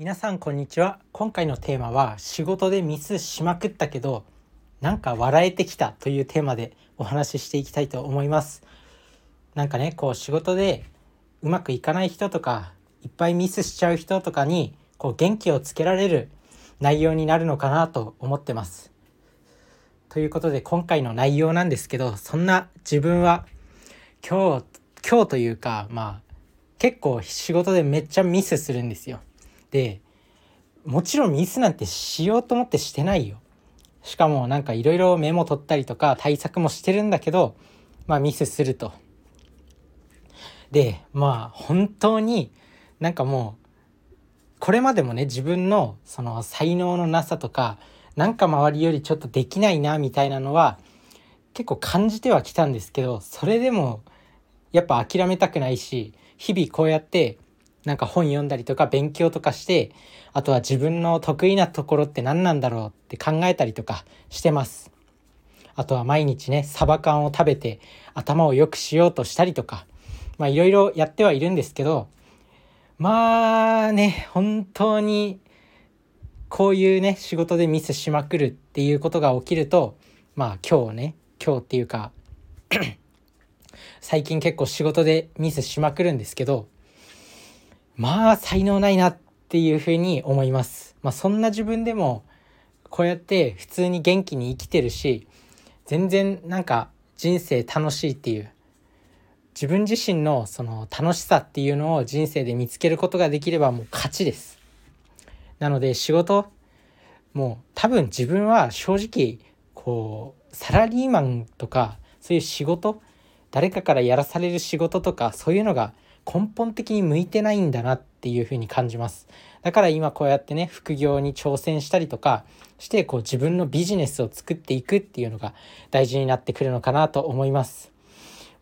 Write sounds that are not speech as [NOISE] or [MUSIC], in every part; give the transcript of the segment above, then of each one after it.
皆さんこんにちは。今回のテーマは仕事でミスしまくったけどなんか笑えてきたというテーマでお話ししていきたいと思います。なんかねこう仕事でうまくいかない人とかいっぱいミスしちゃう人とかにこう元気をつけられる内容になるのかなと思ってます。ということで今回の内容なんですけどそんな自分は今日今日というかまあ結構仕事でめっちゃミスするんですよ。でもちろんミスなんてしようと思ってしてないよ。しかもなんかいろいろメモ取ったりとか対策もしてるんだけどまあミスすると。でまあ本当になんかもうこれまでもね自分のその才能のなさとかなんか周りよりちょっとできないなみたいなのは結構感じてはきたんですけどそれでもやっぱ諦めたくないし日々こうやってなんか本読んだりとか勉強とかしてあとは自分の得意なところって何なんだろうって考えたりとかしてます。あとは毎日ねサバ缶を食べて頭を良くしようとしたりとかまあいろいろやってはいるんですけどまあね本当にこういうね仕事でミスしまくるっていうことが起きるとまあ今日ね今日っていうか [COUGHS] 最近結構仕事でミスしまくるんですけどまあ才能ないなっていうふうに思います。まあそんな自分でもこうやって普通に元気に生きてるし全然なんか人生楽しいっていう自分自身のその楽しさっていうのを人生で見つけることができればもう勝ちです。なので仕事もう多分自分は正直こうサラリーマンとかそういう仕事誰かからやらされる仕事とかそういうのが根本的に向いてないんだなっていうふうに感じます。だから今こうやってね、副業に挑戦したりとかして、こう自分のビジネスを作っていくっていうのが大事になってくるのかなと思います。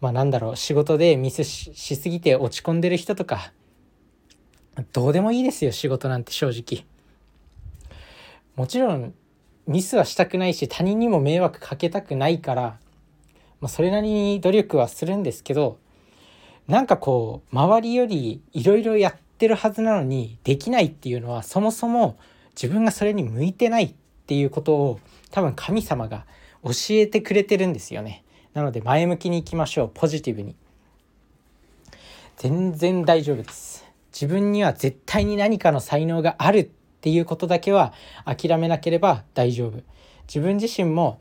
まあなんだろう、仕事でミスしすぎて落ち込んでる人とか、どうでもいいですよ、仕事なんて正直。もちろんミスはしたくないし他人にも迷惑かけたくないから、まあ、それなりに努力はするんですけどなんかこう周りよりいろいろやってるはずなのにできないっていうのはそもそも自分がそれに向いてないっていうことを多分神様が教えてくれてるんですよね。なので前向きにいきましょうポジティブに。全然大丈夫です。自分には絶対に何かの才能があるっていうことだけは諦めなければ大丈夫。自分自身も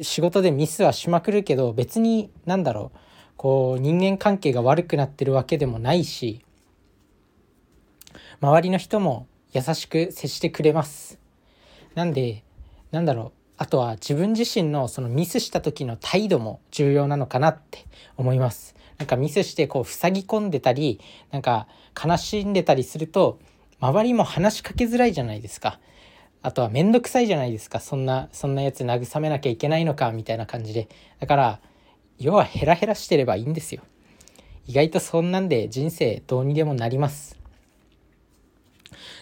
仕事でミスはしまくるけど別に何だろうこう人間関係が悪くなってるわけでもないし周りの人も優しく接してくれます。なんでなんだろう。あとは自分自身のそのミスした時の態度も重要なのかなって思います。なんかミスしてこう塞ぎ込んでたりなんか悲しんでたりすると周りも話しかけづらいじゃないですか。あとは面倒くさいじゃないですか。そんなそんなやつ慰めなきゃいけないのかみたいな感じで。だから要はヘラヘラしてればいいんですよ。意外とそんなんで人生どうにでもなります。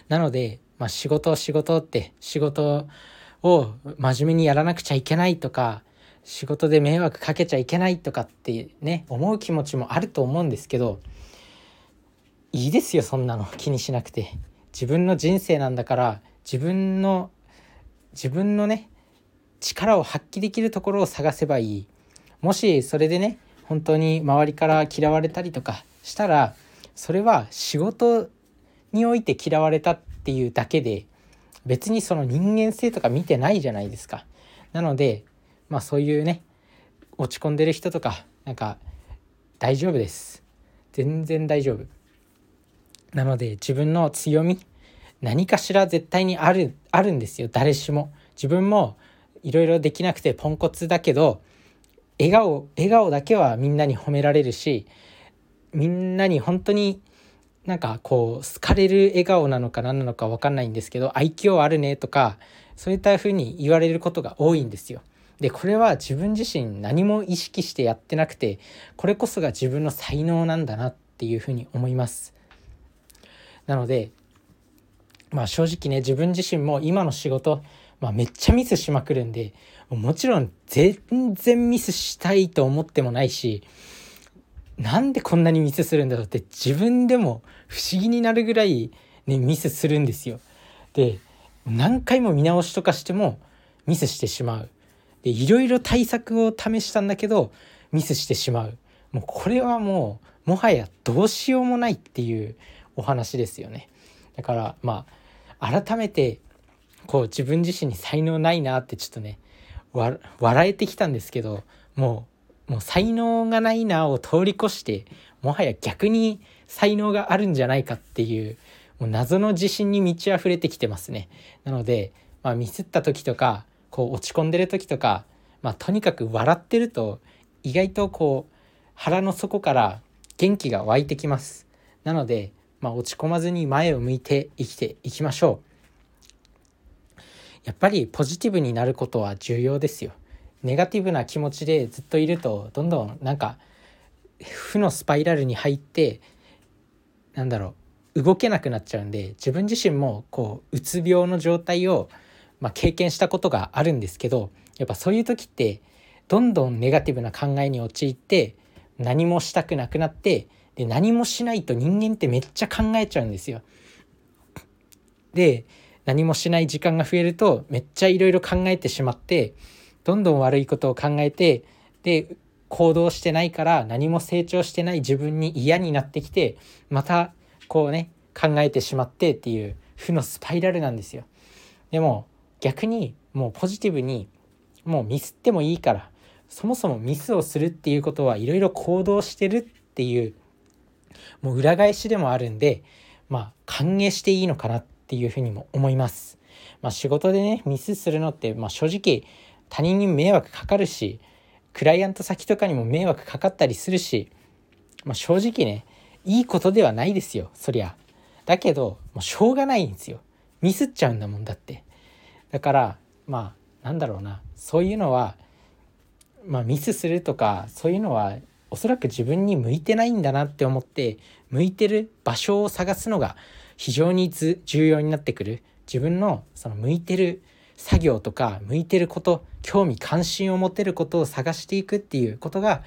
なので、まあ、仕事仕事って仕事を真面目にやらなくちゃいけないとか仕事で迷惑かけちゃいけないとかってね思う気持ちもあると思うんですけどいいですよそんなの。気にしなくて。自分の人生なんだから自分の自分のね力を発揮できるところを探せばいい。もしそれでね本当に周りから嫌われたりとかしたらそれは仕事において嫌われたっていうだけで別にその人間性とか見てないじゃないですか。なのでまあそういうね落ち込んでる人とかなんか大丈夫です。全然大丈夫。なので自分の強み何かしら絶対にあるあるんですよ誰しも。自分もいろいろできなくてポンコツだけど笑顔笑顔だけはみんなに褒められるしみんなに本当になんかこう好かれる笑顔なのか何なのか分かんないんですけど愛嬌あるねとかそういった風に言われることが多いんですよ。でこれは自分自身何も意識してやってなくてこれこそが自分の才能なんだなっていうふうに思います。なのでまあ正直ね自分自身も今の仕事まあ、めっちゃミスしまくるんでもちろん全然ミスしたいと思ってもないしなんでこんなにミスするんだろうって自分でも不思議になるぐらい、ね、ミスするんですよ。で何回も見直しとかしてもミスしてしまう。でいろいろ対策を試したんだけどミスしてしまう。もうこれはもうもはやどうしようもないっていうお話ですよね。だからまあ改めてこう自分自身に才能ないなってちょっとね笑えてきたんですけどもうもう才能がないなを通り越してもはや逆に才能があるんじゃないかっていうもう謎の自信に満ち溢れてきてますね。なので、まあ、ミスった時とかこう落ち込んでる時とか、まあ、とにかく笑ってると意外とこう腹の底から元気が湧いてきます。なので、まあ、落ち込まずに前を向いて生きていきましょう。やっぱりポジティブになることは重要ですよ。ネガティブな気持ちでずっといるとどんどんなんか負のスパイラルに入ってなんだろう動けなくなっちゃうんで自分自身もこううつ病の状態を、まあ、経験したことがあるんですけどやっぱそういう時ってどんどんネガティブな考えに陥って何もしたくなくなってで何もしないと人間ってめっちゃ考えちゃうんですよ。で何もしない時間が増えるとめっちゃいろいろ考えてしまってどんどん悪いことを考えてで行動してないから何も成長してない自分に嫌になってきてまたこうね考えてしまってっていう負のスパイラルなんですよ。でも逆にもうポジティブにもうミスってもいいからそもそもミスをするっていうことはいろいろ行動してるっていうもう裏返しでもあるんでまあ歓迎していいのかなっっていうふうにも思います。まあ、仕事でねミスするのって、まあ、正直他人に迷惑かかるしクライアント先とかにも迷惑かかったりするし、まあ、正直ねいいことではないですよそりゃ。だけどもうしょうがないんですよ。ミスっちゃうんだもんだって。だからまあなんだろうなそういうのは、まあ、ミスするとかそういうのはおそらく自分に向いてないんだなって思って向いてる場所を探すのが非常に重要になってくる。自分のその向いてる作業とか向いてること興味関心を持てることを探していくっていうことが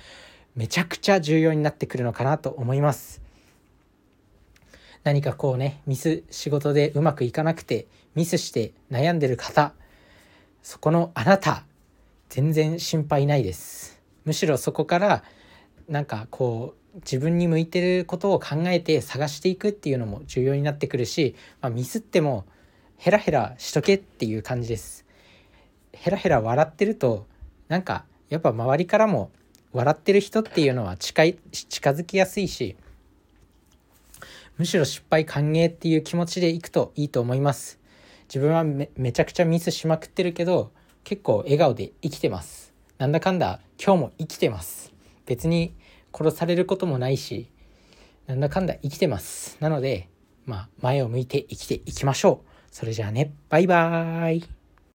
めちゃくちゃ重要になってくるのかなと思います。何かこうねミス仕事でうまくいかなくてミスして悩んでる方そこのあなた全然心配ないです。むしろそこからなんかこう自分に向いてることを考えて探していくっていうのも重要になってくるし、まあ、ミスってもヘラヘラしとけっていう感じです。ヘラヘラ笑ってるとなんかやっぱ周りからも笑ってる人っていうのは近い近づきやすいしむしろ失敗歓迎っていう気持ちでいくといいと思います。自分はめめちゃくちゃミスしまくってるけど結構笑顔で生きてます。なんだかんだ今日も生きてます。別に殺されることもないしなんだかんだ生きてます。なのでまあ前を向いて生きていきましょう。それじゃあね。バイバーイ。